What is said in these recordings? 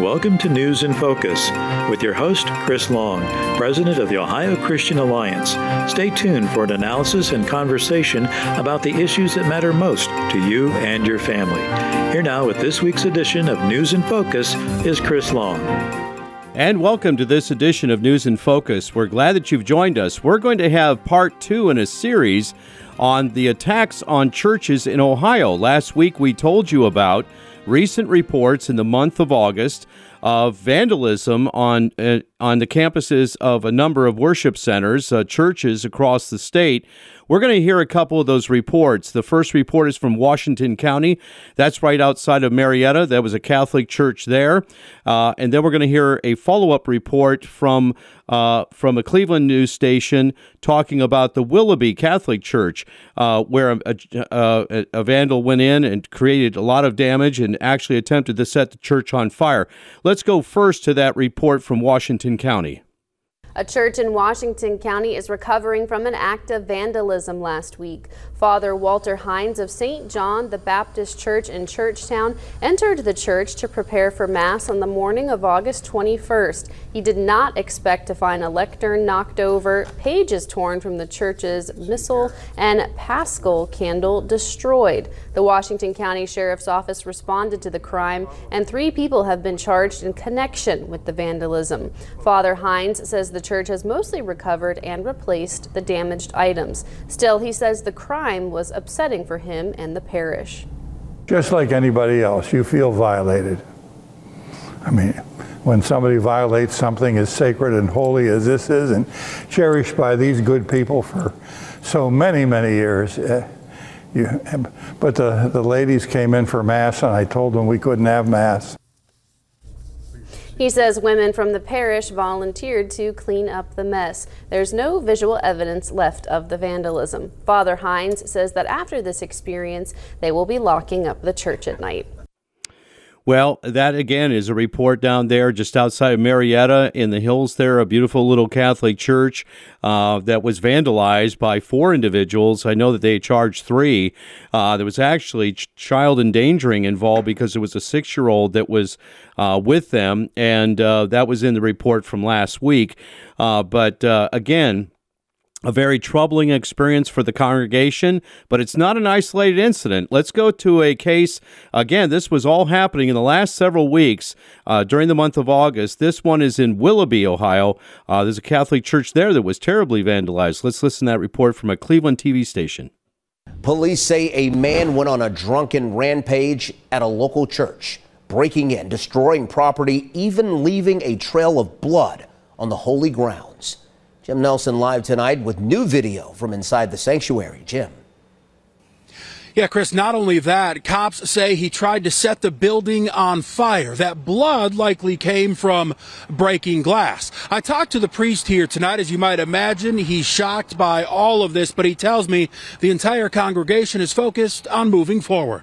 Welcome to News in Focus with your host, Chris Long, President of the Ohio Christian Alliance. Stay tuned for an analysis and conversation about the issues that matter most to you and your family. Here now with this week's edition of News in Focus is Chris Long. And welcome to this edition of News in Focus. We're glad that you've joined us. We're going to have part two in a series on the attacks on churches in Ohio. Last week we told you about recent reports in the month of August of vandalism on uh, on the campuses of a number of worship centers, uh, churches across the state. We're going to hear a couple of those reports. The first report is from Washington County. That's right outside of Marietta. That was a Catholic church there. Uh, and then we're going to hear a follow up report from uh, from a Cleveland news station talking about the Willoughby Catholic Church, uh, where a, a, a, vandal went in and created a lot of damage and actually attempted to set the church on fire. Let's go first to that report from Washington County. A church in Washington County is recovering from an act of vandalism last week. Father Walter Hines of St. John the Baptist Church in Churchtown entered the church to prepare for Mass on the morning of August 21st. He did not expect to find a lectern knocked over, pages torn from the church's missal, and paschal candle destroyed. The Washington County Sheriff's Office responded to the crime, and three people have been charged in connection with the vandalism. Father Hines says the church has mostly recovered and replaced the damaged items. Still, he says the crime crime was upsetting for him and the parish. Just like anybody else, you feel violated. I mean, when somebody violates something as sacred and holy as this is and cherished by these good people for so many, many years. Uh, you, but the, the ladies came in for Mass, and I told them we couldn't have Mass. He says women from the parish volunteered to clean up the mess. There's no visual evidence left of the vandalism. Father Hines says that after this experience, they will be locking up the church at night. Well, that again is a report down there just outside of Marietta in the hills there, a beautiful little Catholic church uh, that was vandalized by four individuals. I know that they charged three. Uh, there was actually ch- child endangering involved because there was a six year old that was uh, with them, and uh, that was in the report from last week. Uh, but uh, again, a very troubling experience for the congregation, but it's not an isolated incident. Let's go to a case. Again, this was all happening in the last several weeks uh, during the month of August. This one is in Willoughby, Ohio. Uh, there's a Catholic church there that was terribly vandalized. Let's listen to that report from a Cleveland TV station. Police say a man went on a drunken rampage at a local church, breaking in, destroying property, even leaving a trail of blood on the holy grounds. Jim Nelson live tonight with new video from inside the sanctuary. Jim. Yeah, Chris, not only that, cops say he tried to set the building on fire. That blood likely came from breaking glass. I talked to the priest here tonight. As you might imagine, he's shocked by all of this, but he tells me the entire congregation is focused on moving forward.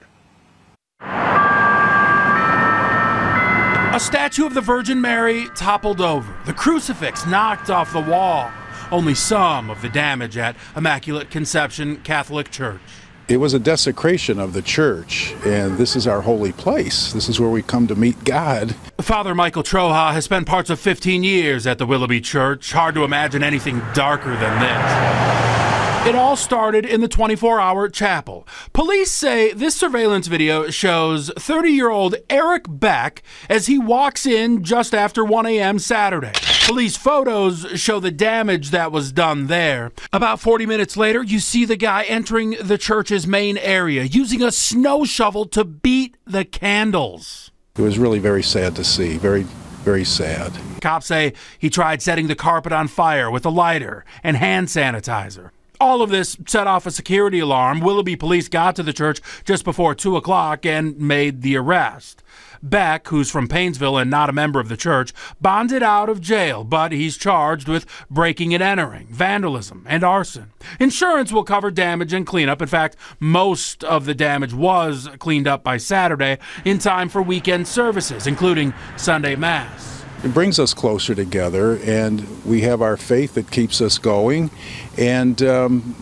A statue of the Virgin Mary toppled over, the crucifix knocked off the wall. Only some of the damage at Immaculate Conception Catholic Church. It was a desecration of the church, and this is our holy place. This is where we come to meet God. Father Michael Troha has spent parts of 15 years at the Willoughby Church. Hard to imagine anything darker than this. It all started in the 24 hour chapel. Police say this surveillance video shows 30 year old Eric Beck as he walks in just after 1 a.m. Saturday. Police photos show the damage that was done there. About 40 minutes later, you see the guy entering the church's main area using a snow shovel to beat the candles. It was really very sad to see. Very very sad. Cops say he tried setting the carpet on fire with a lighter and hand sanitizer. All of this set off a security alarm. Willoughby police got to the church just before 2 o'clock and made the arrest. Beck, who's from Painesville and not a member of the church, bonded out of jail, but he's charged with breaking and entering, vandalism, and arson. Insurance will cover damage and cleanup. In fact, most of the damage was cleaned up by Saturday in time for weekend services, including Sunday Mass it brings us closer together, and we have our faith that keeps us going, and um,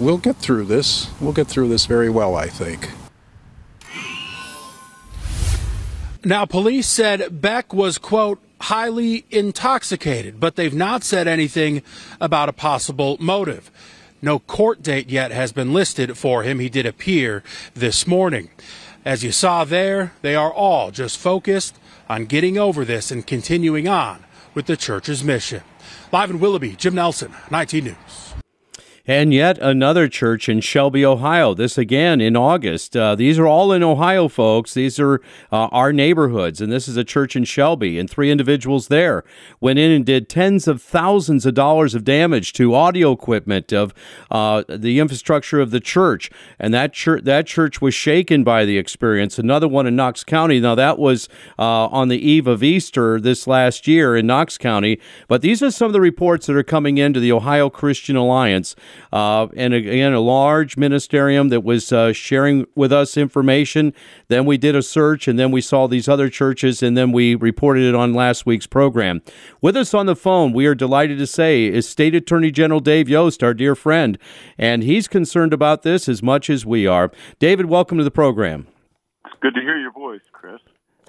we'll get through this. We'll get through this very well, I think. Now, police said Beck was, quote, highly intoxicated, but they've not said anything about a possible motive. No court date yet has been listed for him. He did appear this morning. As you saw there, they are all just focused on getting over this and continuing on with the church's mission. Live in Willoughby, Jim Nelson, 19 News and yet another church in Shelby, Ohio. This again in August. Uh, these are all in Ohio, folks. These are uh, our neighborhoods, and this is a church in Shelby, and three individuals there went in and did tens of thousands of dollars of damage to audio equipment of uh, the infrastructure of the church, and that church that church was shaken by the experience. Another one in Knox County. Now that was uh, on the eve of Easter this last year in Knox County, but these are some of the reports that are coming into the Ohio Christian Alliance. Uh, and again, a large ministerium that was uh, sharing with us information. Then we did a search, and then we saw these other churches, and then we reported it on last week's program. With us on the phone, we are delighted to say, is State Attorney General Dave Yost, our dear friend, and he's concerned about this as much as we are. David, welcome to the program. It's good to hear your voice, Chris.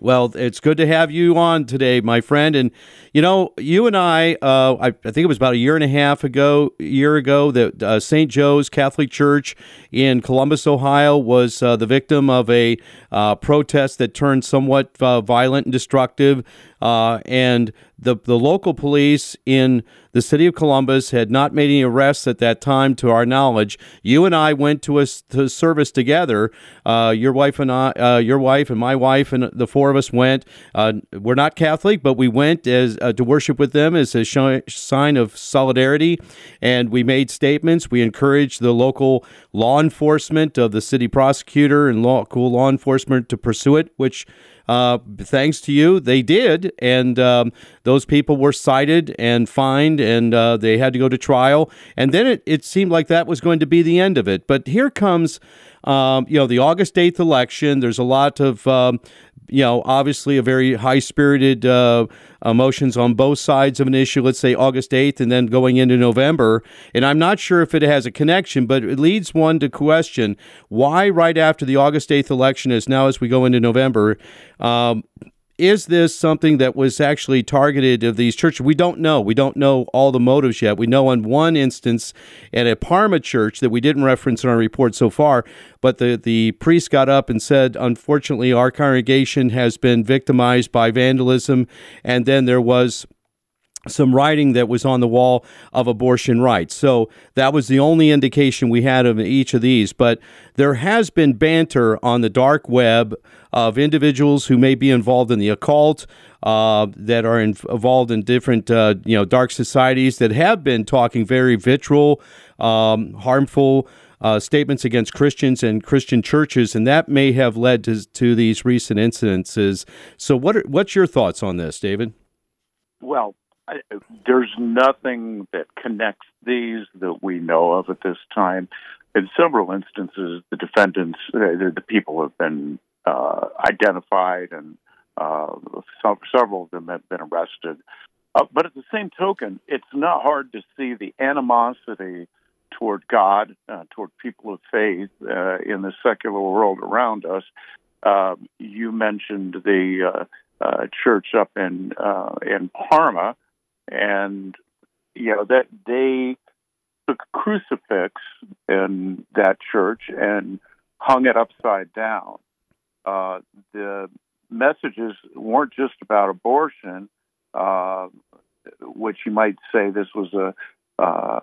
Well, it's good to have you on today, my friend. And you know, you and I, uh, I, I, think it was about a year and a half ago, year ago, that uh, St. Joe's Catholic Church in Columbus, Ohio, was uh, the victim of a uh, protest that turned somewhat uh, violent and destructive. Uh, and the the local police in the city of Columbus had not made any arrests at that time, to our knowledge. You and I went to a, to service together. Your wife and I, your wife and my wife, and the four of us went. We're not Catholic, but we went as uh, to worship with them as a sh- sign of solidarity, and we made statements. We encouraged the local law enforcement of the city prosecutor and local law enforcement to pursue it, which uh, thanks to you, they did, and um, those people were cited and fined, and uh, they had to go to trial. And then it, it seemed like that was going to be the end of it. But here comes, um, you know, the August 8th election. There's a lot of um, you know, obviously a very high spirited uh, emotions on both sides of an issue, let's say August 8th and then going into November. And I'm not sure if it has a connection, but it leads one to question why, right after the August 8th election, is now as we go into November, um, is this something that was actually targeted of these churches? We don't know. We don't know all the motives yet. We know on one instance at a Parma church that we didn't reference in our report so far, but the, the priest got up and said, unfortunately, our congregation has been victimized by vandalism. And then there was some writing that was on the wall of abortion rights. So that was the only indication we had of each of these. But there has been banter on the dark web of individuals who may be involved in the occult, uh, that are in, involved in different, uh, you know, dark societies that have been talking very vitriol, um, harmful. Uh, statements against Christians and Christian churches, and that may have led to, to these recent incidences. So, what are, what's your thoughts on this, David? Well, There's nothing that connects these that we know of at this time. In several instances, the defendants, uh, the, people have been uh, identified, and uh, some, several of them have been arrested. Uh, but at the same token, it's not hard to see the animosity toward God, uh, toward people of faith in the secular world around us. Um, you mentioned the church up in in Parma and you know that they took a crucifix in that church and hung it upside down. Uh, the messages weren't just about abortion, uh, which you might say this was a uh,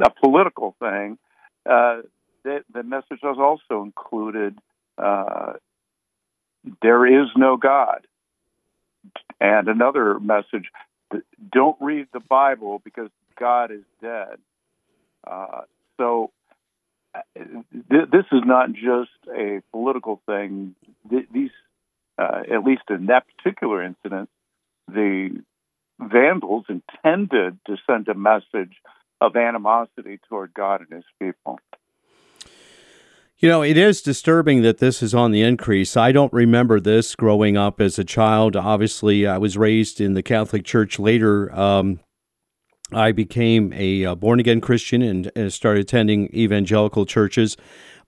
a political thing. Uh, the, the message was also included uh, there is no God. And another message don't read the Bible because God is dead. Uh, so uh, th- this is not just a political thing. Th- these, uh, at least in that particular incident, the vandals intended to send a message of animosity toward God and His people. You know, it is disturbing that this is on the increase. I don't remember this growing up as a child. Obviously, I was raised in the Catholic Church. Later, um, I became a uh, born again Christian and, and, started attending evangelical churches.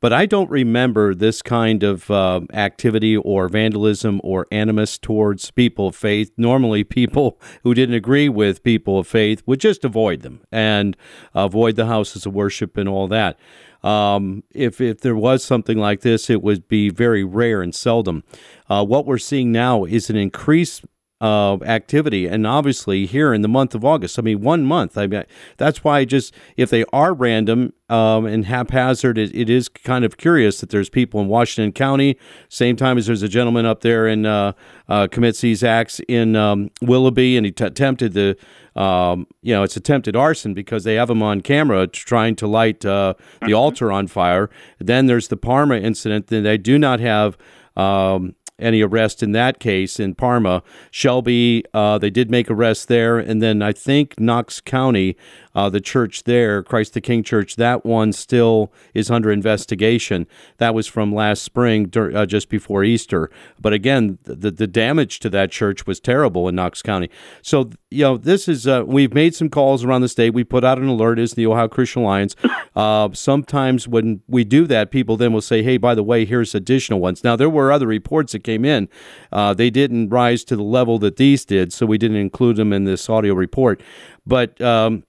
But I don't remember this kind of uh, activity or vandalism or animus towards people of faith. Normally, people who didn't agree with people of faith would just avoid them and avoid the houses of worship and all that. Um, if if there was something like this, it would be very rare and seldom. Uh, what we're seeing now is an increased uh, activity, and obviously here in the month of August. I mean, one month. I mean, that's why just if they are random um, and haphazard, it, it is kind of curious that there's people in Washington County, same time as there's a gentleman up there in uh, uh, commits these acts in um, Willoughby, and he t- attempted the. Um, you know, it's attempted arson because they have him on camera trying to light uh, the mm-hmm. altar on fire. Then there's the Parma incident. Then they do not have um, any arrest in that case in Parma. Shelby, uh, they did make arrests there, and then I think Knox County uh, the church there, Christ the King Church, that one still is under investigation. That was from last spring, uh, just before Easter. But again, the, the damage to that church was terrible in Knox County. So, you know, this is, uh, we've made some calls around the state. We put out an alert as the Ohio Christian Alliance. Uh, sometimes when we do that, people then will say, hey, by the way, here's additional ones. Now, there were other reports that came in. Uh, they didn't rise to the level that these did, so we didn't include them in this audio report. But um,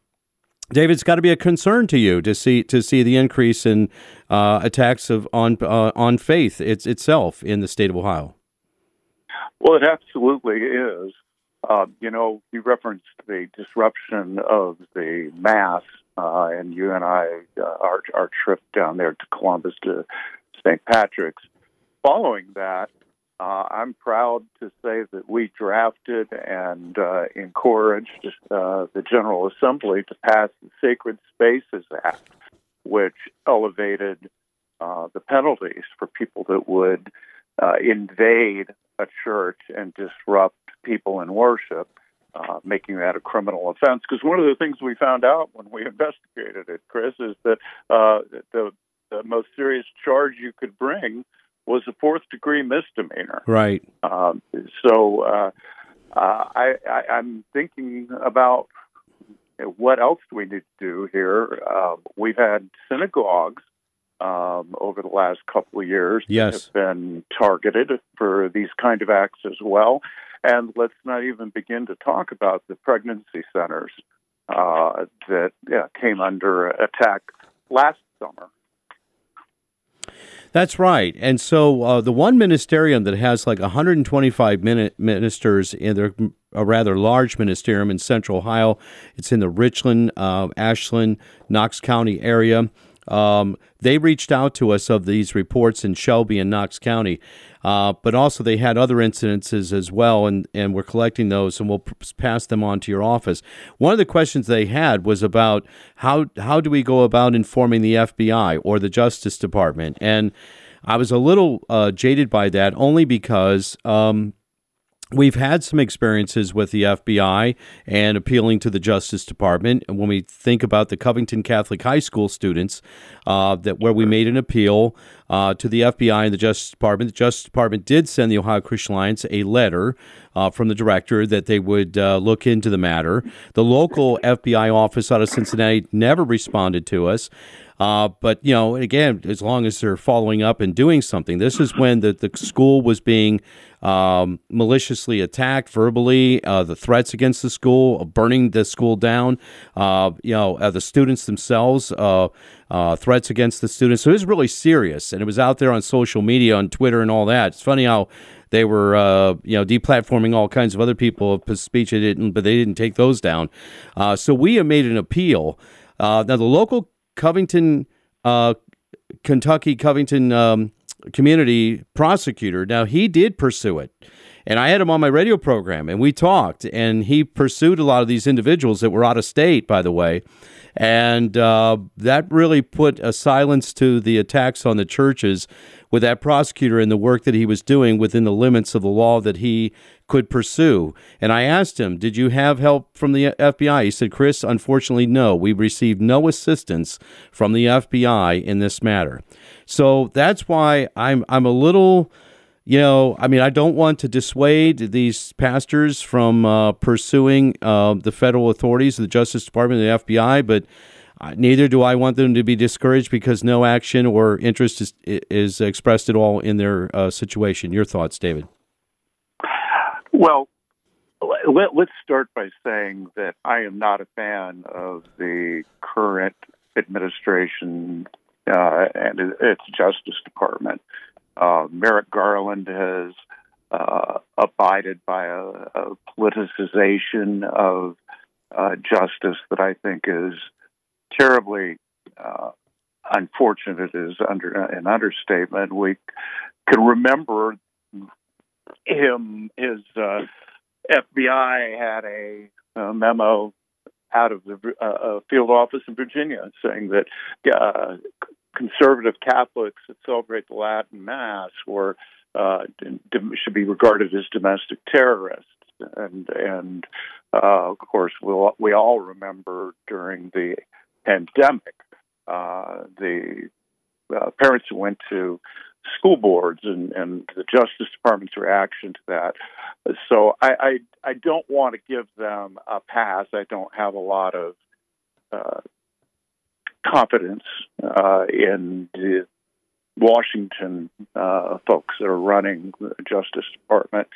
David, it's got to be a concern to you to see to see the increase in uh, attacks of on uh, on faith it's, itself in the state of Ohio. Well, it absolutely is. Uh, you know, you referenced the disruption of the mass, uh, and you and I, uh, our our trip down there to Columbus to St. Patrick's. Following that, uh, I'm proud to say that we drafted and uh, encouraged uh, the General Assembly to pass the Sacred Spaces Act, which elevated uh, the penalties for people that would uh, invade a church and disrupt people in worship. Uh, making that a criminal offense. Because one of the things we found out when we investigated it, Chris, is that the, the most serious charge you could bring was a fourth degree misdemeanor. Right. Um, so uh, uh, I, I, I'm thinking about what else do we need to do here. Uh, we've had synagogues um, over the last couple of years yes. have been targeted for these kind of acts as well. And let's not even begin to talk about the pregnancy centers uh, that yeah, came under attack last summer. That's right. And so uh, the one ministerium that has like 125 ministers in their a rather large ministerium in central Ohio, it's in the Richland, uh, Ashland, Knox County area. Um, they reached out to us of these reports in Shelby and Knox County, uh, but also they had other incidences as well, and, and we're collecting those, and we'll pass them on to your office. One of the questions they had was about how how do we go about informing the FBI or the Justice Department, and I was a little uh, jaded by that only because. Um, We've had some experiences with the FBI and appealing to the Justice Department. And when we think about the Covington Catholic High School students, uh, that where we made an appeal uh, to the FBI and the Justice Department, the Justice Department did send the Ohio Christian Alliance a letter uh, from the director that they would uh, look into the matter. The local FBI office out of Cincinnati never responded to us. Uh, but you know, again, as long as they're following up and doing something, this is when the, the school was being um, maliciously attacked verbally. Uh, the threats against the school, burning the school down. Uh, you know, uh, the students themselves. Uh, uh, threats against the students. So it was really serious, and it was out there on social media, on Twitter, and all that. It's funny how they were, uh, you know, deplatforming all kinds of other people of speech. They didn't, but they didn't take those down. Uh, so we have made an appeal. Uh, now the local Covington, uh, Kentucky Covington um, community prosecutor. Now he did pursue it. And I had him on my radio program and we talked and he pursued a lot of these individuals that were out of state, by the way. And uh, that really put a silence to the attacks on the churches with that prosecutor and the work that he was doing within the limits of the law that he could pursue. And I asked him, Did you have help from the FBI? He said, Chris, unfortunately, no. We received no assistance from the FBI in this matter. So that's why I'm, I'm a little you know, I mean, I don't want to dissuade these pastors from uh, pursuing uh, the federal authorities, the Justice Department, the FBI, but Uh, neither do I want them to be discouraged because no action or interest is, is expressed at all in their uh, situation. Your thoughts, David? Well, let, us start by saying that I am not a fan of the current administration uh, and its Justice Department. Uh, Merrick Garland has uh, abided by a, a politicization of justice that I think is terribly uh, unfortunate. Is under an understatement. We can remember him. His uh, FBI had a, a memo out of the uh, field office in Virginia saying that uh, conservative Catholics that celebrate the Latin Mass were uh, should be regarded as domestic terrorists, and and uh, of course we'll, we all remember during the pandemic uh, the uh, parents who went to school boards and, and the Justice Department's reaction to that. So I, I, I don't want to give them a pass. I don't have a lot of uh, confidence uh, in the Washington uh, folks that are running the Justice Department.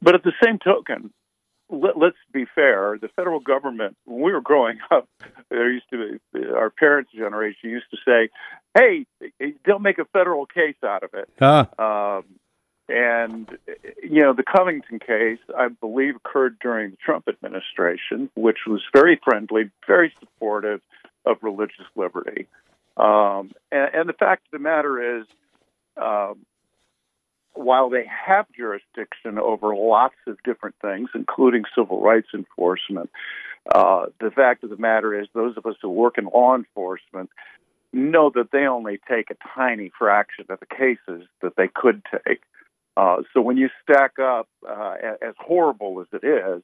But at the same token, let, us be fair. The federal government, when we were growing up, there used to be our parents' generation used to say, "Hey, they'll make a federal case out of it." Huh. Um, and you know, the Covington case, I believe, occurred during the Trump administration, which was very friendly, very supportive of religious liberty. Um, and, and, the fact of the matter is, um, while they have jurisdiction over lots of different things, including civil rights enforcement, uh, the fact of the matter is, those of us who work in law enforcement know that they only take a tiny fraction of the cases that they could take. Uh, so when you stack up, uh, as horrible as it is,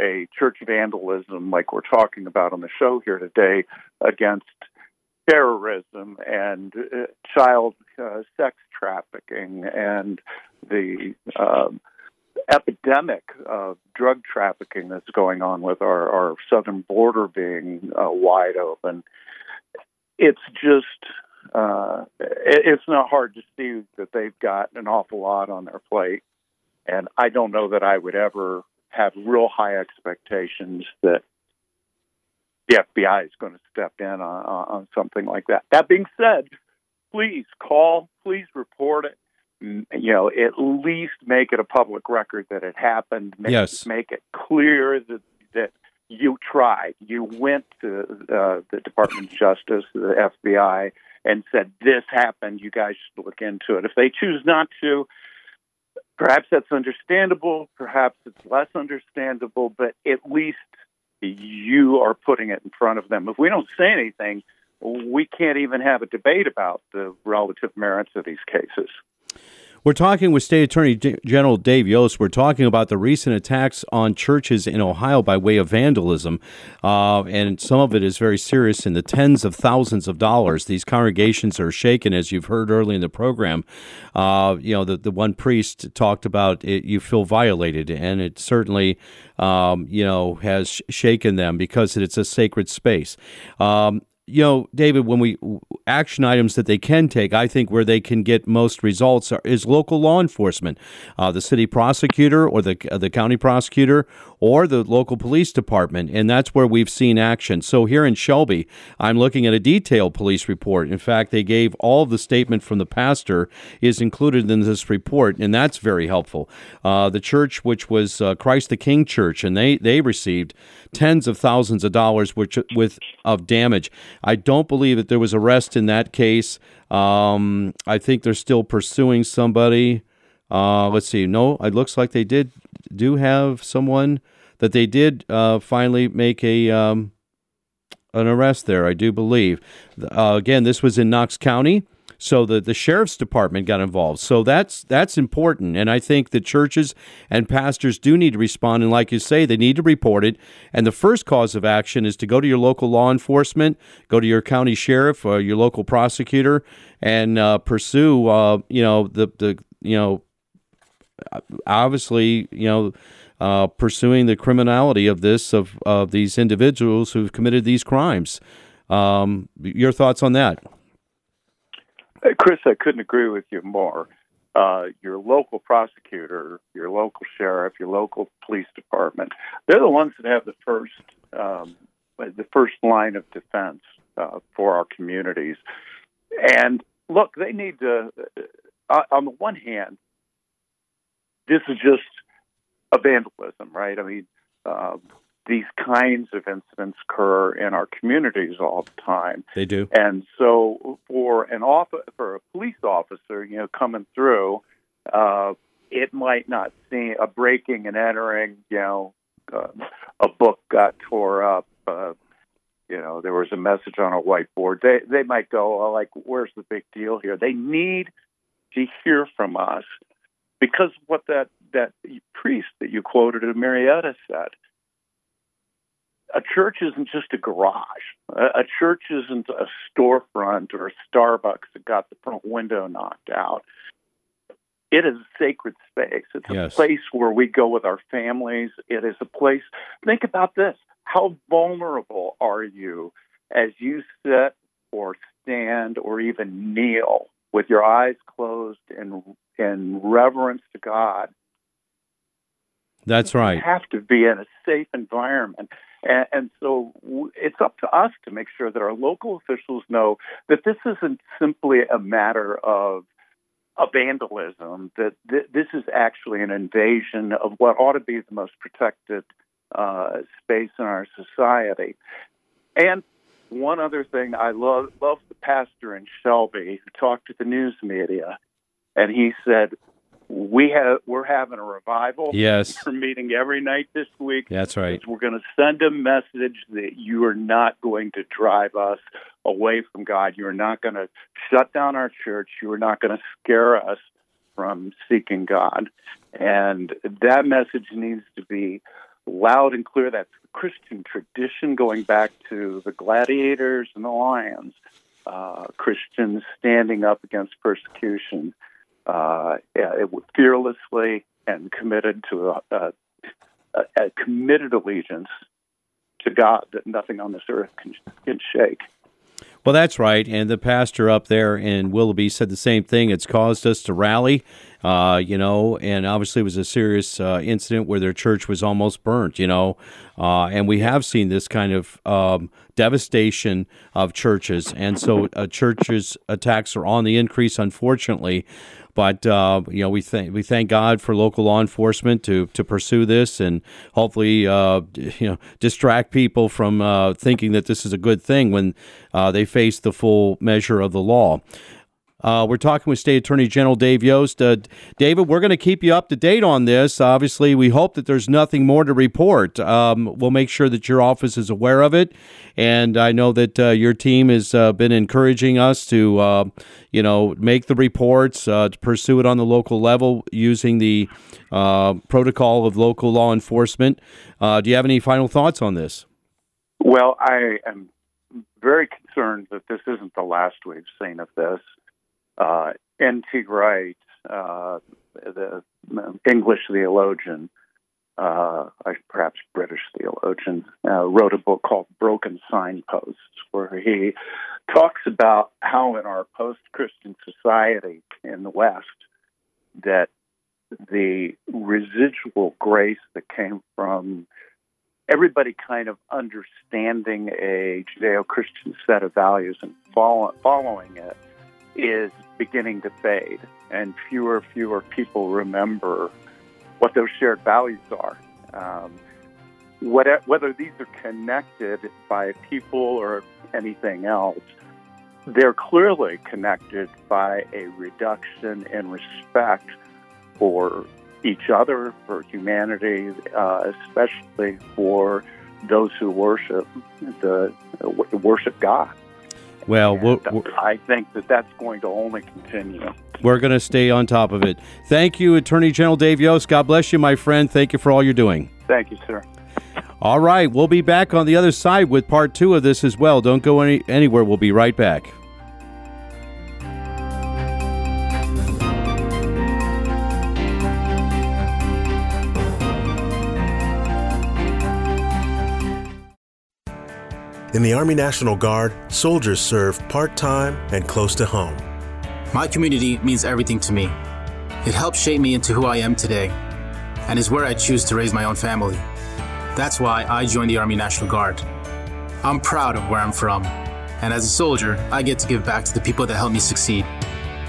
a church vandalism like we're talking about on the show here today against terrorism and uh, child uh, sex trafficking and the um, epidemic of drug trafficking that's going on with our, our southern border being uh, wide open. It's just, uh, it, it's not hard to see that they've got an awful lot on their plate. And I don't know that I would ever have real high expectations that the FBI is going to step in on, on something like that. That being said, please call, please report it. You know, at least make it a public record that it happened. Make, yes. make it clear that that you tried. You went to uh, the Department of Justice, the FBI, and said this happened. You guys should look into it. If they choose not to, perhaps that's understandable. Perhaps it's less understandable. But at least you are putting it in front of them. If we don't say anything, we can't even have a debate about the relative merits of these cases. We're talking with State Attorney General Dave Yost. We're talking about the recent attacks on churches in Ohio by way of vandalism, uh, and some of it is very serious in the tens of thousands of dollars. These congregations are shaken, as you've heard early in the program. Uh, you know, the, the one priest talked about it, you feel violated, and it certainly, um, you know, has shaken them because it's a sacred space. Um, you know, David, when we action items that they can take, I think where they can get most results are, is local law enforcement, uh, the city prosecutor or the uh, the county prosecutor or the local police department, and that's where we've seen action. So here in Shelby, I'm looking at a detailed police report. In fact, they gave all the statement from the pastor is included in this report, and that's very helpful. Uh, the church, which was uh, Christ the King Church, and they they received tens of thousands of dollars which, with of damage. I don't believe that there was arrest in that case. Um, I think they're still pursuing somebody. Uh, let's see. No, it looks like they did do have someone that they did uh, finally make a um, an arrest there. I do believe. Uh, again, this was in Knox County. So the, the sheriff's department got involved. So that's that's important. And I think the churches and pastors do need to respond. And like you say, they need to report it. And the first cause of action is to go to your local law enforcement, go to your county sheriff or your local prosecutor, and uh, pursue uh, you know the the you know obviously you know. Uh, pursuing the criminality of this of of these individuals who've committed these crimes. Um, your thoughts on that? Chris, I couldn't agree with you more. Uh, your local prosecutor, your local sheriff, your local police department, they're the ones that have the first um, the first line of defense uh, for our communities. And look, they need to. Uh, on the one hand, this is just a vandalism, right? I mean, uh, these kinds of incidents occur in our communities all the time. They do. And so, for an off for a police officer, you know, coming through, uh, it might not seem a breaking and entering. You know, uh, a book got tore up. Uh, you know, there was a message on a whiteboard. They they might go, oh, like, where's the big deal here? They need to hear from us because what that that priest that you quoted in Marietta said a church isn't just a garage. A, church isn't a storefront or a Starbucks that got the front window knocked out. It is a sacred space. It's a yes. place where we go with our families. It is a place. Think about this. How vulnerable are you as you sit or stand or even kneel with your eyes closed in in reverence to God? That's right. You have to be in a safe environment. And, and so it's up to us to make sure that our local officials know that this isn't simply a matter of a vandalism, that th- this is actually an invasion of what ought to be the most protected uh, space in our society. And one other thing, I love, love the pastor in Shelby who talked to the news media, and he said, we have we're having a revival. Yes, we're meeting every night this week. That's right. We're going to send a message that you are not going to drive us away from God. You are not going to shut down our church. You are not going to scare us from seeking God. And that message needs to be loud and clear. That's the Christian tradition going back to the gladiators and the lions. Uh, Christians standing up against persecution uh, fearlessly and committed to a, a, a, committed allegiance to God that nothing on this earth can, can shake. Well, that's right. And the pastor up there in Willoughby said the same thing. It's caused us to rally, uh, you know, and obviously it was a serious uh, incident where their church was almost burnt, you know. Uh, and we have seen this kind of um, devastation of churches. And so uh, churches' attacks are on the increase, unfortunately. But uh, you know, we thank we thank God for local law enforcement to to pursue this and hopefully uh, you know distract people from uh, thinking that this is a good thing when uh, they face the full measure of the law. Uh, we're talking with State Attorney General Dave Yost. Uh, David, we're going to keep you up to date on this. Obviously, we hope that there's nothing more to report. Um, we'll make sure that your office is aware of it, and I know that uh, your team has uh, been encouraging us to, uh, you know, make the reports, uh, to pursue it on the local level using the protocol of local law enforcement. do you have any final thoughts on this? Well, I am very concerned that this isn't the last we've seen of this uh, N.T. Wright, uh, the English theologian, uh, perhaps British theologian, uh, wrote a book called Broken Signposts, where he talks about how in our post Christian society in the West, that the residual grace that came from everybody kind of understanding a Judeo Christian set of values and follow, following it is beginning to fade, and fewer and fewer people remember what those shared values are. Um, whether these are connected by people or anything else, they're clearly connected by a reduction in respect for each other, for humanity, uh, especially for those who worship the worship God. Well, uh, we'll, I think that that's going to only continue. We're going to stay on top of it. Thank you, Attorney General Dave Yost. God bless you, my friend. Thank you for all you're doing. Thank you, sir. All right, we'll be back on the other side with part two of this as well. Don't go any, anywhere. We'll be right back. In the Army National Guard, soldiers serve part time and close to home. My community means everything to me. It helped shape me into who I am today, and is where I choose to raise my own family. That's why I joined the Army National Guard. I'm proud of where I'm from, and as a soldier, I get to give back to the people that helped me succeed.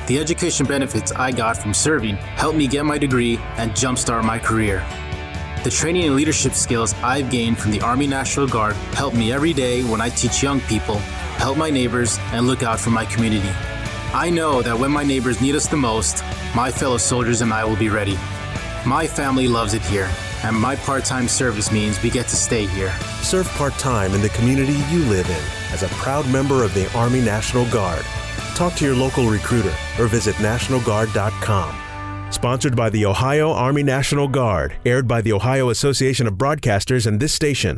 The education benefits I got from serving helped me get my degree and jumpstart my career. The training and leadership skills I've gained from the Army National Guard help me every day when I teach young people, help my neighbors, and look out for my community. I know that when my neighbors need us the most, my fellow soldiers and I will be ready. My family loves it here, and my part time service means we get to stay here. Serve part time in the community you live in as a proud member of the Army National Guard. Talk to your local recruiter or visit NationalGuard.com. Sponsored by the Ohio Army National Guard, aired by the Ohio Association of Broadcasters and this station.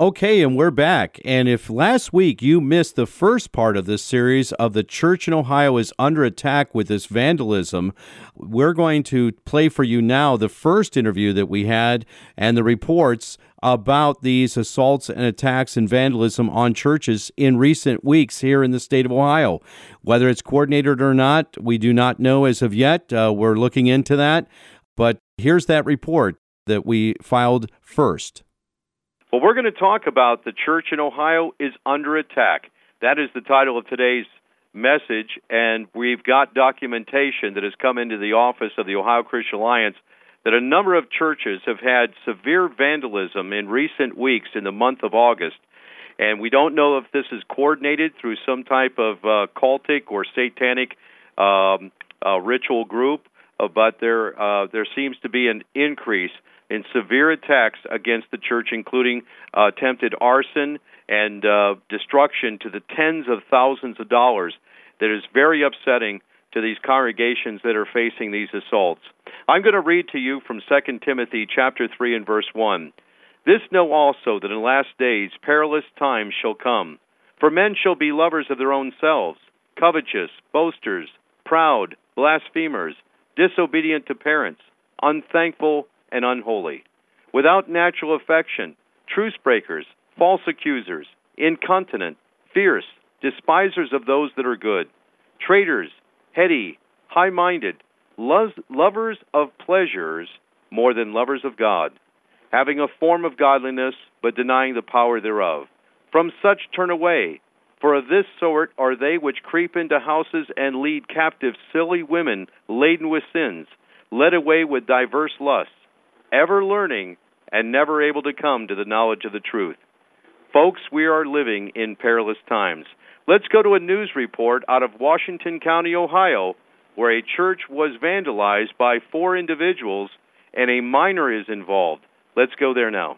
Okay, and we're back. And if last week you missed the first part of this series of the church in Ohio is under attack with this vandalism, we're going to play for you now the first interview that we had and the reports about these assaults and attacks and vandalism on churches in recent weeks here in the state of Ohio. Whether it's coordinated or not, we do not know as of yet. Uh, we're looking into that. But here's that report that we filed first. Well, we're going to talk about the church in Ohio is under attack. That is the title of today's message, and we've got documentation that has come into the office of the Ohio Christian Alliance that a number of churches have had severe vandalism in recent weeks in the month of August. And we don't know if this is coordinated through some type of uh, cultic or satanic um, uh, ritual group, uh, but there uh, there seems to be an increase in severe attacks against the church, including uh, attempted arson and uh, destruction to the tens of thousands of dollars. That is very upsetting to these congregations that are facing these assaults. I'm going to read to you from 2 Timothy chapter 3 and verse 1. This know also that in last days perilous times shall come. For men shall be lovers of their own selves, covetous, boasters, proud, blasphemers, disobedient to parents, unthankful, and unholy, without natural affection, truce breakers, false accusers, incontinent, fierce, despisers of those that are good, traitors, heady, high minded, lovers of pleasures more than lovers of God, having a form of godliness, but denying the power thereof. From such turn away, for of this sort are they which creep into houses and lead captive silly women laden with sins, led away with diverse lusts ever learning and never able to come to the knowledge of the truth. Folks, we are living in perilous times. Let's go to a news report out of Washington County, Ohio, where a church was vandalized by four individuals and a minor is involved. Let's go there now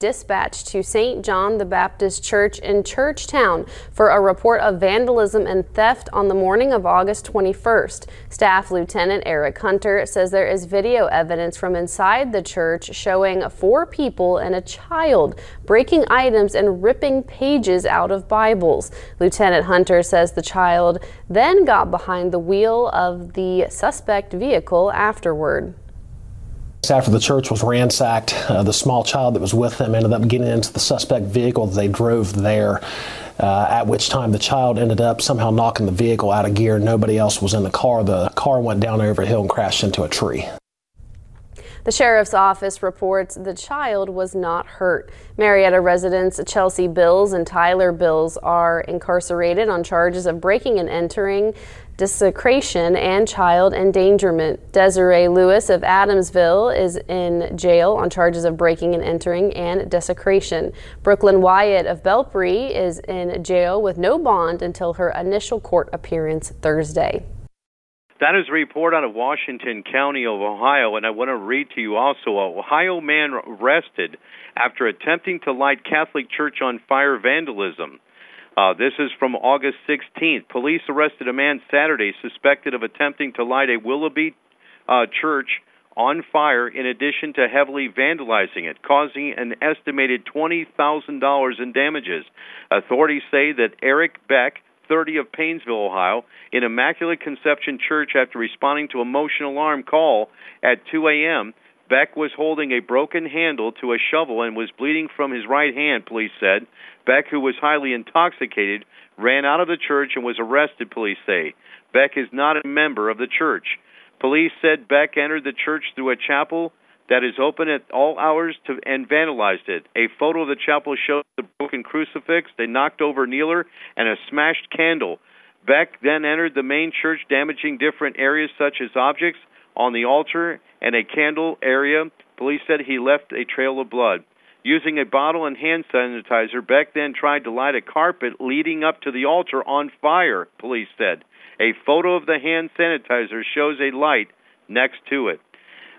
dispatched to St. John the Baptist Church in Churchtown for a report of vandalism and theft on the morning of August 21st. Staff Lieutenant Eric Hunter says there is video evidence from inside the church showing four people and a child breaking items and ripping pages out of Bibles. Lieutenant Hunter says the child then got behind the wheel of the suspect vehicle afterward. After the church was ransacked, uh, the small child that was with them ended up getting into the suspect vehicle. They drove there, uh, at which time the child ended up somehow knocking the vehicle out of gear. Nobody else was in the car. The car went down over a hill and crashed into a tree. The sheriff's office reports the child was not hurt. Marietta residents Chelsea Bills and Tyler Bills are incarcerated on charges of breaking and entering, desecration, and child endangerment. Desiree Lewis of Adamsville is in jail on charges of breaking and entering and desecration. Brooklyn Wyatt of Belpre is in jail with no bond until her initial court appearance Thursday. That is a report out of Washington County of Ohio, and I want to read to you also a Ohio man arrested after attempting to light Catholic church on fire vandalism. Uh, this is from August 16th. Police arrested a man Saturday suspected of attempting to light a Willoughby uh, church on fire in addition to heavily vandalizing it, causing an estimated $20,000 in damages. Authorities say that Eric Beck, 30 of Painesville, Ohio, in Immaculate Conception Church after responding to a motion alarm call at 2 a.m., Beck was holding a broken handle to a shovel and was bleeding from his right hand, police said. Beck, who was highly intoxicated, ran out of the church and was arrested, police say. Beck is not a member of the church. Police said Beck entered the church through a chapel that is open at all hours to, and vandalized it. A photo of the chapel shows the broken crucifix, a knocked over kneeler, and a smashed candle. Beck then entered the main church, damaging different areas such as objects on the altar and a candle area. Police said he left a trail of blood. Using a bottle and hand sanitizer, Beck then tried to light a carpet leading up to the altar on fire, police said. A photo of the hand sanitizer shows a light next to it.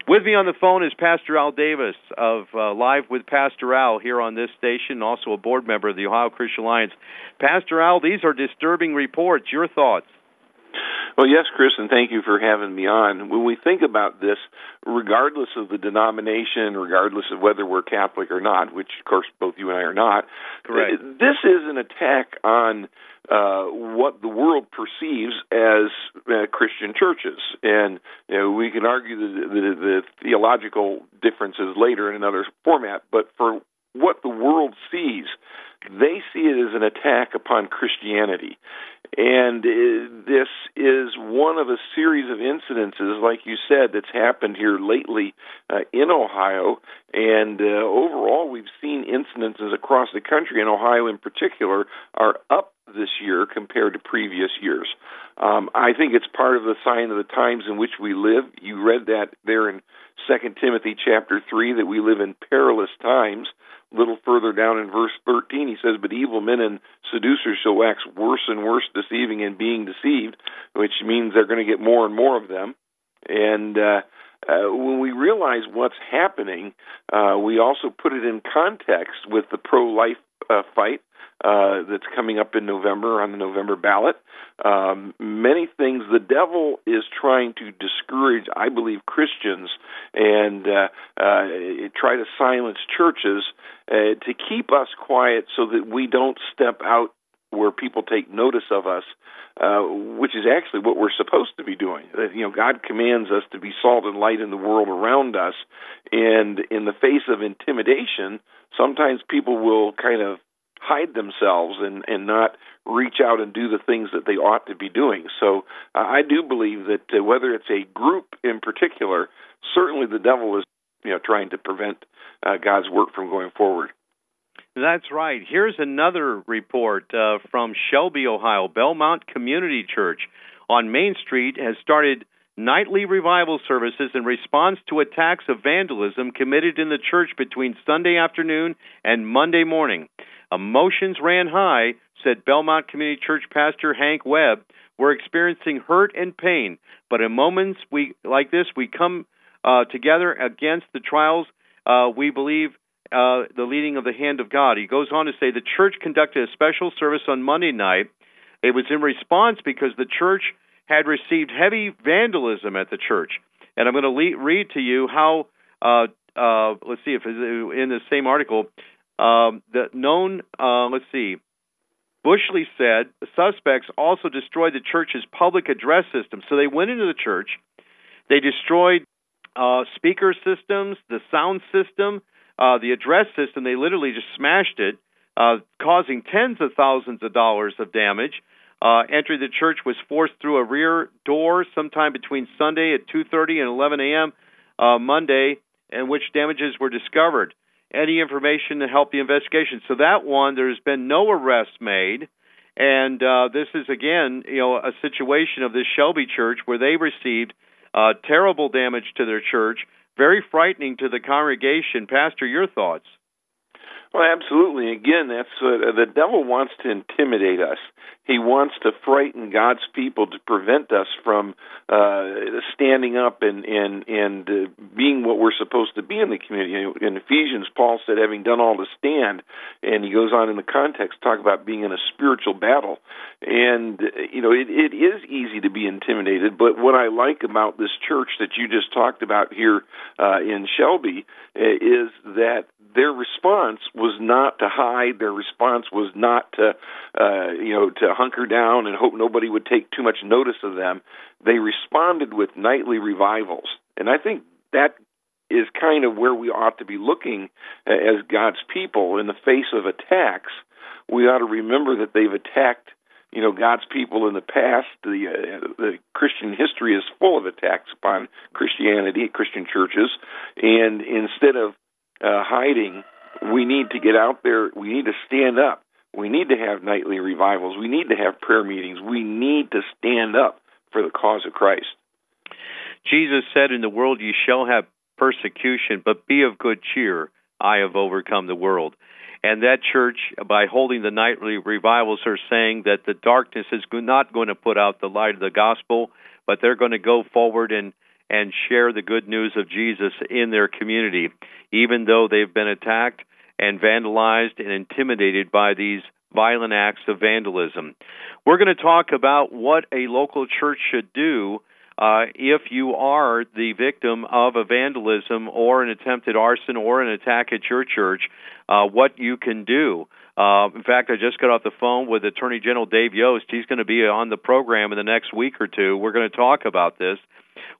With me on the phone is Pastor Al Davis of uh, Live with Pastor Al here on this station, also a board member of the Ohio Christian Alliance. Pastor Al, these are disturbing reports. Your thoughts? Well, yes, Chris, and thank you for having me on. When we think about this, regardless of the denomination, regardless of whether we're Catholic or not, which of course both you and I are not, Correct. this is an attack on uh, what the world perceives as uh, Christian churches, and you know, we can argue the, the, the theological differences later in another format. But for what the world sees, they see it as an attack upon Christianity. And uh, this is one of a series of incidences, like you said, that's happened here lately uh, in Ohio. And uh, overall, we've seen incidences across the country, and Ohio in particular, are up this year compared to previous years. Um, I think it's part of the sign of the times in which we live. You read that there in Second Timothy chapter three that we live in perilous times. Little further down in verse 13, he says, But evil men and seducers shall wax worse and worse, deceiving and being deceived, which means they're going to get more and more of them. And uh, uh, when we realize what's happening, uh, we also put it in context with the pro life uh, fight uh, that's coming up in November on the November ballot. Um, many things the devil is trying to discourage, I believe, Christians and uh, uh, try to silence churches uh, to keep us quiet so that we don't step out where people take notice of us, uh, which is actually what we're supposed to be doing. Uh, you know, God commands us to be salt and light in the world around us, and in the face of intimidation, sometimes people will kind of hide themselves and and not reach out and do the things that they ought to be doing. So uh, I do believe that uh, whether it's a group in particular, certainly the devil is you know trying to prevent uh, God's work from going forward. That's right. Here's another report uh, from Shelby, Ohio. Belmont Community Church on Main Street has started nightly revival services in response to attacks of vandalism committed in the church between Sunday afternoon and Monday morning. Emotions ran high, said Belmont Community Church pastor Hank Webb. We're experiencing hurt and pain, but in moments we like this, we come uh, together against the trials. Uh, we believe uh, the leading of the hand of God. He goes on to say the church conducted a special service on Monday night. It was in response because the church had received heavy vandalism at the church. And I'm going to le- read to you how, uh, uh, let's see if in the same article, um, the known, uh, let's see, Bushley said the suspects also destroyed the church's public address system. So they went into the church, they destroyed uh, speaker systems, the sound system, uh, the address system. They literally just smashed it, uh, causing tens of thousands of dollars of damage. Uh, entry to the church was forced through a rear door sometime between Sunday at 2:30 and 11 a.m. Uh, Monday, in which damages were discovered. Any information to help the investigation. So that one, there's been no arrests made, and uh, this is again, you know, a situation of this Shelby Church where they received uh, terrible damage to their church, very frightening to the congregation. Pastor, your thoughts? Well, absolutely. Again, that's uh, the devil wants to intimidate us. He wants to frighten God's people to prevent us from uh, standing up and and and uh, being what we're supposed to be in the community. In Ephesians, Paul said, "Having done all to stand," and he goes on in the context talk about being in a spiritual battle. And you know, it, it is easy to be intimidated. But what I like about this church that you just talked about here uh, in Shelby uh, is that their response was not to hide. Their response was not to, uh, you know, to hunker down and hope nobody would take too much notice of them. They responded with nightly revivals, and I think that is kind of where we ought to be looking uh, as God's people in the face of attacks. We ought to remember that they've attacked you know God's people in the past. The uh, the Christian history is full of attacks upon Christianity, Christian churches, and instead of uh, hiding, we need to get out there. We need to stand up. We need to have nightly revivals. We need to have prayer meetings. We need to stand up for the cause of Christ. Jesus said, In the world you shall have persecution, but be of good cheer. I have overcome the world. And that church, by holding the nightly revivals, are saying that the darkness is not going to put out the light of the gospel, but they're going to go forward and and share the good news of Jesus in their community, even though they've been attacked and vandalized and intimidated by these violent acts of vandalism. We're going to talk about what a local church should do uh, if you are the victim of a vandalism or an attempted arson or an attack at your church, uh, what you can do. Uh, in fact, I just got off the phone with Attorney General Dave Yost. He's going to be on the program in the next week or two. We're going to talk about this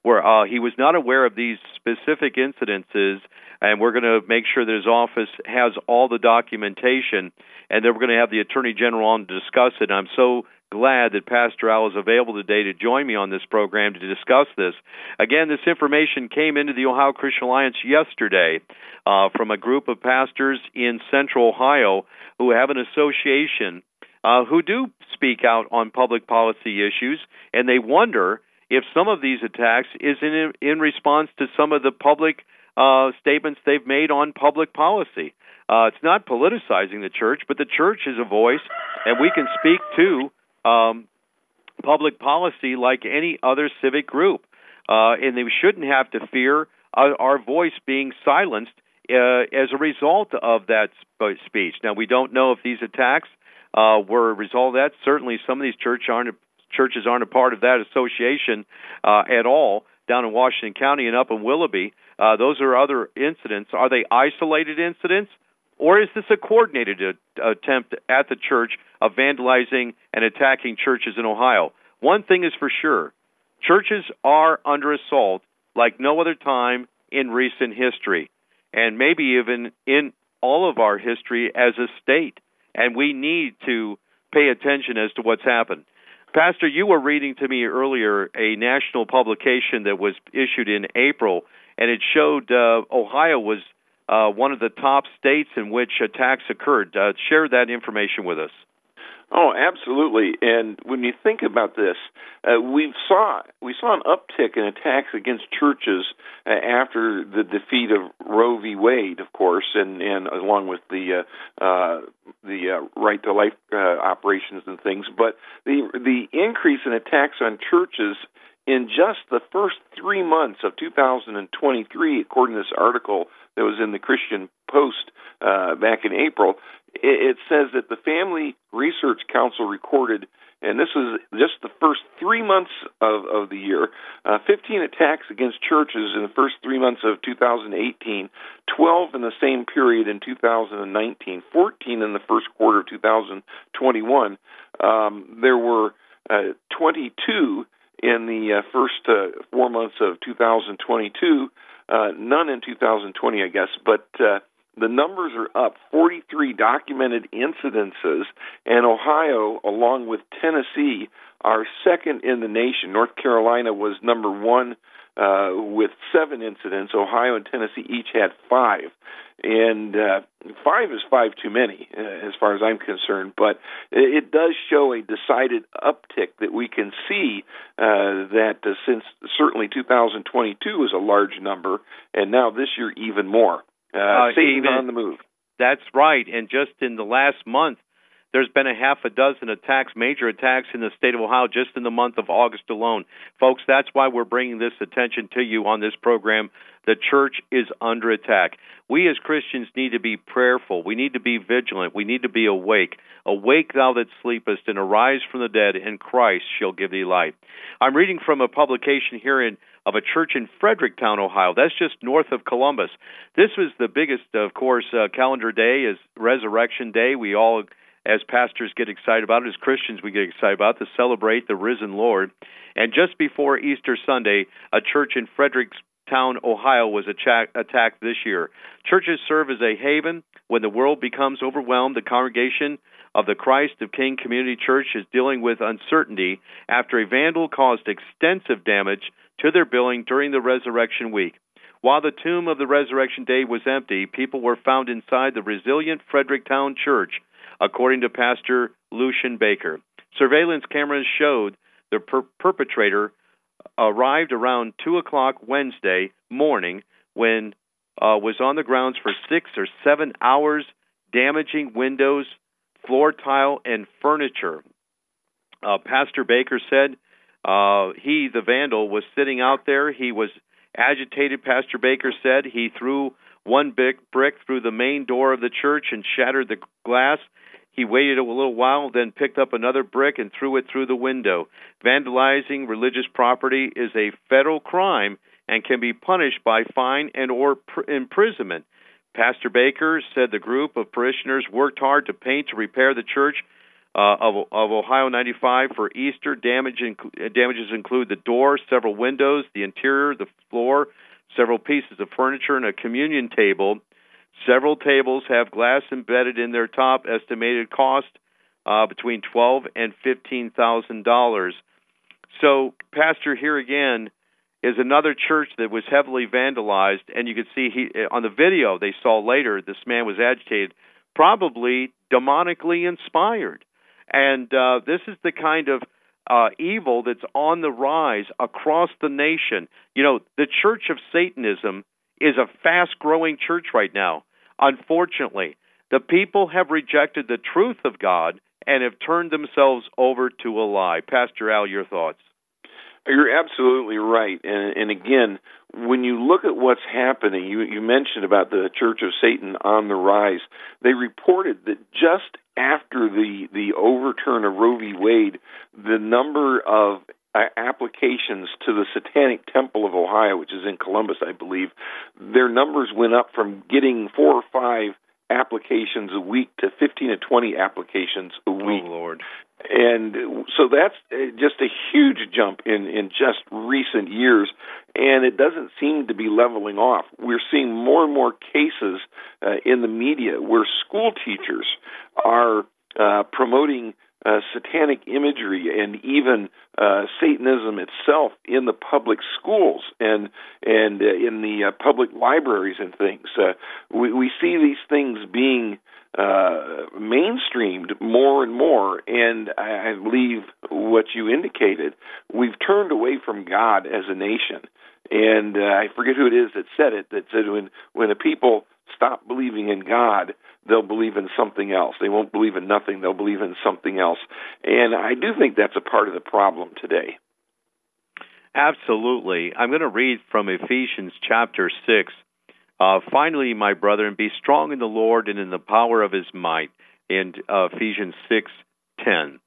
where uh, he was not aware of these specific incidences, and we're going to make sure that his office has all the documentation, and then we're going to have the Attorney General on to discuss it. And I'm so glad that Pastor Al is available today to join me on this program to discuss this. Again, this information came into the Ohio Christian Alliance yesterday uh, from a group of pastors in Central Ohio who have an association uh, who do speak out on public policy issues, and they wonder if some of these attacks is in in response to some of the public uh, statements they've made on public policy. Uh, it's not politicizing the church, but the church is a voice, and we can speak to um, public policy like any other civic group, uh, and they shouldn't have to fear our, our voice being silenced uh, as a result of that speech. Now, we don't know if these attacks uh, were a result of that. Certainly, some of these church aren't churches aren't a part of that association uh, at all down in Washington County and up in Willoughby. Uh, those are other incidents. Are they isolated incidents? Or is this a coordinated attempt at the church of vandalizing and attacking churches in Ohio? One thing is for sure churches are under assault like no other time in recent history, and maybe even in all of our history as a state. And we need to pay attention as to what's happened. Pastor, you were reading to me earlier a national publication that was issued in April, and it showed uh, Ohio was uh, one of the top states in which attacks occurred. Uh, share that information with us. Oh, absolutely. And when you think about this, uh, we saw we saw an uptick in attacks against churches uh, after the defeat of Roe v. Wade, of course, and and along with the uh, uh, the uh, right to life uh, operations and things. But the the increase in attacks on churches in just the first three months of 2023, according to this article that was in the Christian Post uh, back in April, it, says that the Family Research Council recorded, and this is just the first three months of, of the year, uh, 15 attacks against churches in the first three months of 2018, 12 in the same period in 2019, 14 in the first quarter of 2021. Um, there were uh, 22 in the uh, first uh, four months of 2022, uh, none in 2020, I guess, but uh, the numbers are up 43 documented incidences, and Ohio, along with Tennessee, are second in the nation. North Carolina was number one uh, with seven incidents. Ohio and Tennessee each had five. And uh, five is five too many, uh, as far as I'm concerned. But it, does show a decided uptick that we can see uh, that uh, since certainly 2022 is a large number, and now this year even more. Uh, Uh, even- on the move. That's right. And just in the last month, there's been a half a dozen attacks, major attacks in the state of Ohio just in the month of August alone. Folks, that's why we're bringing this attention to you on this program. The church is under attack. We as Christians need to be prayerful. We need to be vigilant. We need to be awake. Awake, thou that sleepest, and arise from the dead, and Christ shall give thee light. I'm reading from a publication here in of a church in Fredericktown, Ohio. That's just north of Columbus. This was the biggest, of course, uh, calendar day is Resurrection Day. We all, as pastors, get excited about it. As Christians, we get excited about to celebrate the risen Lord. And just before Easter Sunday, a church in Fredericktown, Ohio, was attack- attacked this year. Churches serve as a haven when the world becomes overwhelmed. The congregation of the Christ of King Community Church is dealing with uncertainty after a vandal caused extensive damage to their billing during the resurrection week. While the tomb of the resurrection day was empty, people were found inside the resilient Fredericktown Church, according to Pastor Lucian Baker. Surveillance cameras showed the per- perpetrator arrived around 2 o'clock Wednesday morning when uh, was on the grounds for six or seven hours, damaging windows, floor tile, and furniture. Uh, Pastor Baker said uh, he, the vandal, was sitting out there. He was agitated, Pastor Baker said. He threw one big brick through the main door of the church and shattered the glass. He waited a little while, then picked up another brick and threw it through the window. Vandalizing religious property is a federal crime and can be punished by fine and or pr- imprisonment. Pastor Baker said the group of parishioners worked hard to paint to repair the church uh, of, of Ohio 95 for Easter. Damage inc- damages include the door, several windows, the interior, the floor, several pieces of furniture, and a communion table. Several tables have glass embedded in their top. Estimated cost uh, between twelve and fifteen thousand dollars. So, Pastor, here again is another church that was heavily vandalized, and you can see he on the video they saw later. This man was agitated, probably demonically inspired, and uh, this is the kind of uh, evil that's on the rise across the nation. You know, the Church of Satanism is a fast growing church right now. Unfortunately, the people have rejected the truth of God and have turned themselves over to a lie. Pastor Al, your thoughts? You're absolutely right. And, and again, when you look at what's happening, you, you mentioned about the Church of Satan on the rise. They reported that just after the, the overturn of Roe v. Wade, the number of uh, applications to the Satanic Temple of Ohio, which is in Columbus, I believe, their numbers went up from getting four or five applications a week to 15 to 20 applications a week. Oh, Lord. And so that's uh, just a huge jump in, in just recent years, and it doesn't seem to be leveling off. We're seeing more and more cases uh, in the media where school teachers are uh, promoting uh, satanic imagery and even uh, Satanism itself in the public schools and and uh, in the uh, public libraries and things. Uh, we we see these things being uh, mainstreamed more and more, and I, I believe what you indicated, we've turned away from God as a nation. And I forget who it is that said it. That said when when a people stop believing in God, they'll believe in something else. They won't believe in nothing. They'll believe in something else. And I do think that's a part of the problem today. Absolutely. I'm going to read from Ephesians chapter 6. Uh, Finally, my brethren, be strong in the Lord and in the power of his might. In uh, Ephesians 6:10.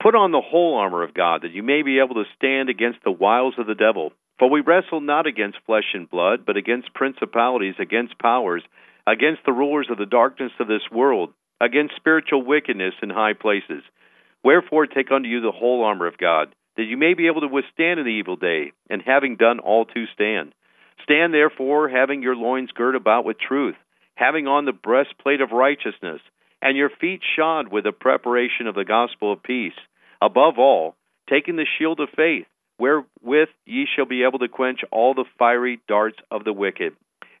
Put on the whole armor of God, that you may be able to stand against the wiles of the devil. For we wrestle not against flesh and blood, but against principalities, against powers, against the rulers of the darkness of this world, against spiritual wickedness in high places. Wherefore take unto you the whole armor of God, that you may be able to withstand in the evil day, and having done all to stand. Stand therefore, having your loins girt about with truth, having on the breastplate of righteousness, and your feet shod with the preparation of the gospel of peace. Above all, taking the shield of faith, wherewith ye shall be able to quench all the fiery darts of the wicked.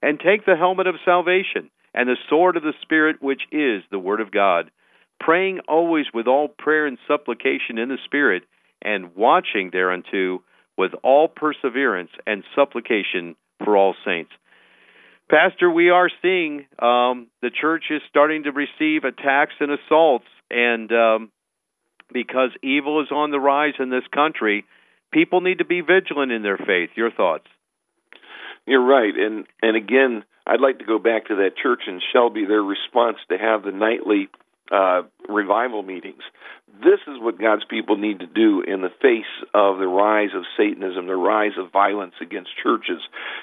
And take the helmet of salvation, and the sword of the Spirit, which is the Word of God, praying always with all prayer and supplication in the Spirit, and watching thereunto with all perseverance and supplication for all saints. Pastor, we are seeing um, the church is starting to receive attacks and assaults, and um, because evil is on the rise in this country, people need to be vigilant in their faith. Your thoughts? You're right, and and again, I'd like to go back to that church in Shelby. Their response to have the nightly uh, revival meetings. This is what God's people need to do in the face of the rise of Satanism, the rise of violence against churches.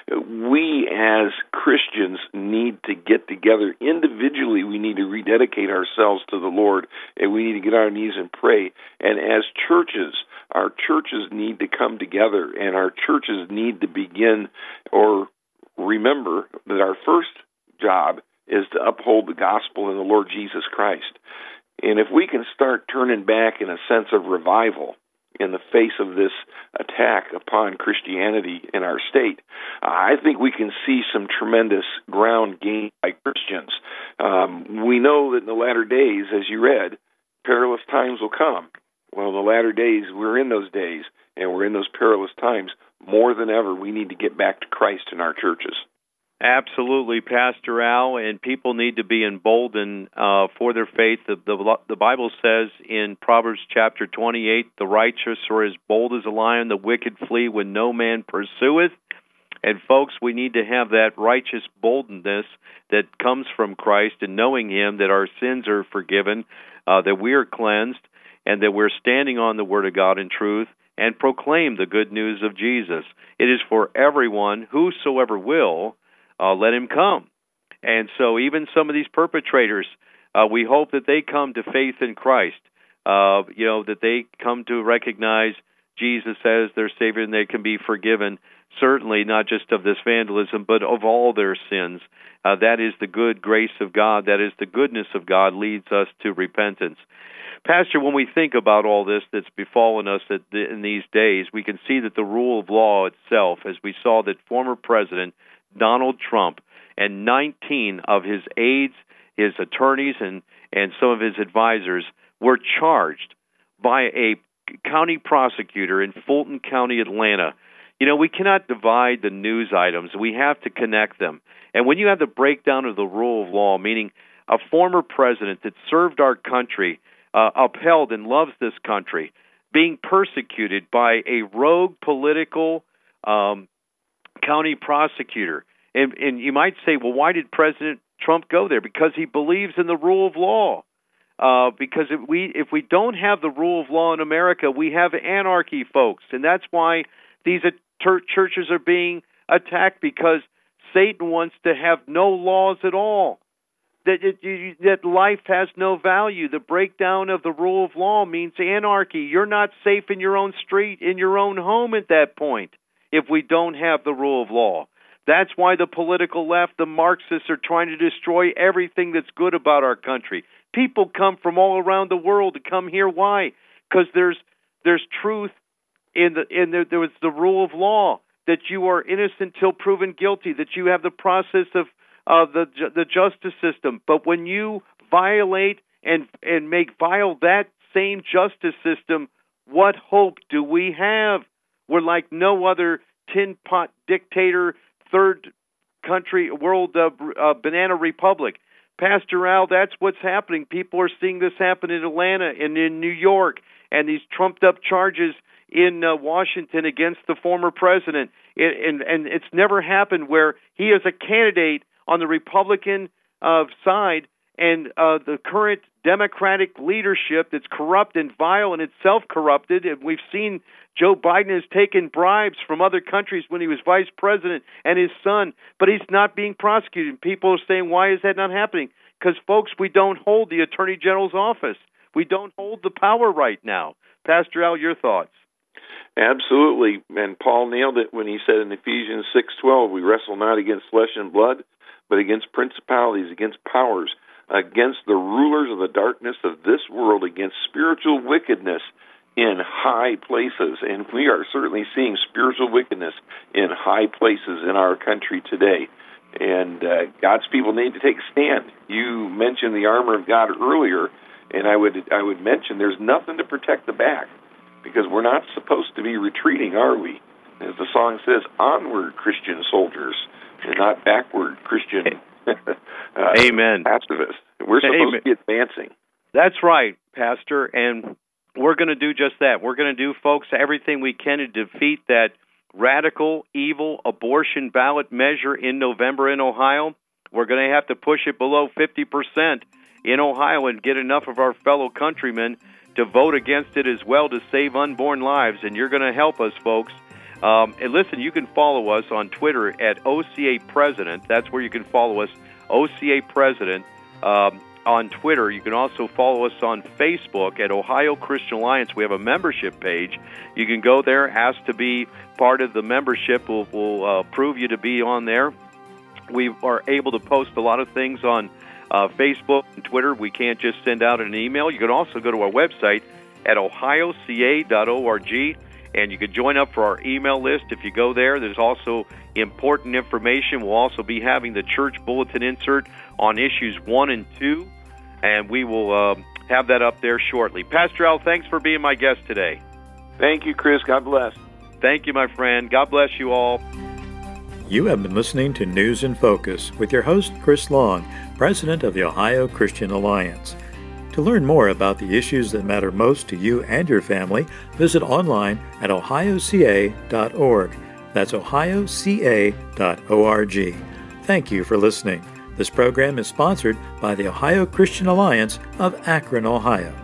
We as Christians need to get together individually. We need to rededicate ourselves to the Lord, and we need to get on our knees and pray. And as churches, our churches need to come together, and our churches need to begin or remember that our first job is to uphold the gospel in the Lord Jesus Christ. And if we can start turning back in a sense of revival in the face of this attack upon Christianity in our state, I think we can see some tremendous ground gained by Christians. Um, we know that in the latter days, as you read, perilous times will come. Well, in the latter days, we're in those days, and we're in those perilous times. More than ever, we need to get back to Christ in our churches. Absolutely, Pastor Al, and people need to be emboldened uh, for their faith. The, the, the Bible says in Proverbs chapter 28, the righteous are as bold as a lion, the wicked flee when no man pursueth. And folks, we need to have that righteous boldness that comes from Christ and knowing Him that our sins are forgiven, uh, that we are cleansed, and that we're standing on the Word of God in truth and proclaim the good news of Jesus. It is for everyone, whosoever will uh, let him come. And so, even some of these perpetrators, uh, we hope that they come to faith in Christ. Uh, you know, that they come to recognize Jesus as their Savior and they can be forgiven, certainly not just of this vandalism, but of all their sins. Uh, that is the good grace of God. That is the goodness of God leads us to repentance. Pastor, when we think about all this that's befallen us in these days, we can see that the rule of law itself, as we saw that former President Donald Trump and 19 of his aides, his attorneys, and, and some of his advisors were charged by a county prosecutor in Fulton County, Atlanta. You know, we cannot divide the news items, we have to connect them. And when you have the breakdown of the rule of law, meaning a former president that served our country, uh, upheld and loves this country, being persecuted by a rogue political um, county prosecutor. And, and you might say, well, why did President Trump go there? Because he believes in the rule of law. Uh, because if we if we don't have the rule of law in America, we have anarchy, folks, and that's why these churches are being attacked because Satan wants to have no laws at all. That it, that life has no value. The breakdown of the rule of law means anarchy. You're not safe in your own street, in your own home at that point if we don't have the rule of law. That's why the political left, the Marxists, are trying to destroy everything that's good about our country. People come from all around the world to come here. Why? Because there's there's truth in the in the, there was the rule of law that you are innocent till proven guilty. That you have the process of uh, the the justice system. But when you violate and and make vile that same justice system, what hope do we have? We're like no other tin pot dictator, third country, world uh, uh, banana republic. Pastor Al, that's what's happening. People are seeing this happen in Atlanta and in New York, and these trumped up charges in uh, Washington against the former president. It, and, and it's never happened where he is a candidate on the Republican uh, side, and uh, the current Democratic leadership that's corrupt and vile and itself corrupted. And we've seen Joe Biden has taken bribes from other countries when he was vice president and his son, but he's not being prosecuted. People are saying, why is that not happening? Because, folks, we don't hold the Attorney General's office. We don't hold the power right now. Pastor Al, your thoughts? Absolutely, and Paul nailed it when he said in Ephesians six twelve, "We wrestle not against flesh and blood, but against principalities, against powers, against the rulers of the darkness of this world, against spiritual wickedness in high places, and we are certainly seeing spiritual wickedness in high places in our country today. And uh, God's people need to take a stand. You mentioned the armor of God earlier, and I would I would mention there's nothing to protect the back because we're not supposed to be retreating, are we? As the song says, onward, Christian soldiers, and not backward, Christian uh, Amen. pacifists. We're supposed Amen. to be advancing. That's right, Pastor. And we're going to do just that. We're going to do, folks, everything we can to defeat that radical, evil abortion ballot measure in November in Ohio. We're going to have to push it below 50% in Ohio and get enough of our fellow countrymen to vote against it as well to save unborn lives. And you're going to help us, folks. Um, and listen, you can follow us on Twitter at OCA President. That's where you can follow us, OCA President. Um, on Twitter. You can also follow us on Facebook at Ohio Christian Alliance. We have a membership page. You can go there, ask to be part of the membership. We'll, we'll uh, prove you to be on there. We are able to post a lot of things on uh, Facebook and Twitter. We can't just send out an email. You can also go to our website at ohioca.org and you can join up for our email list if you go there. There's also important information. We'll also be having the church bulletin insert on issues 1 and 2 and we will uh, have that up there shortly. Pastor Al, thanks for being my guest today. Thank you, Chris. God bless. Thank you, my friend. God bless you all. You have been listening to News in Focus with your host, Chris Long, President of the Ohio Christian Alliance. To learn more about the issues that matter most to you and your family, visit online at ohioca.org. That's ohioca.org. Thank you for listening. This program is sponsored by the Ohio Christian Alliance of Akron, Ohio.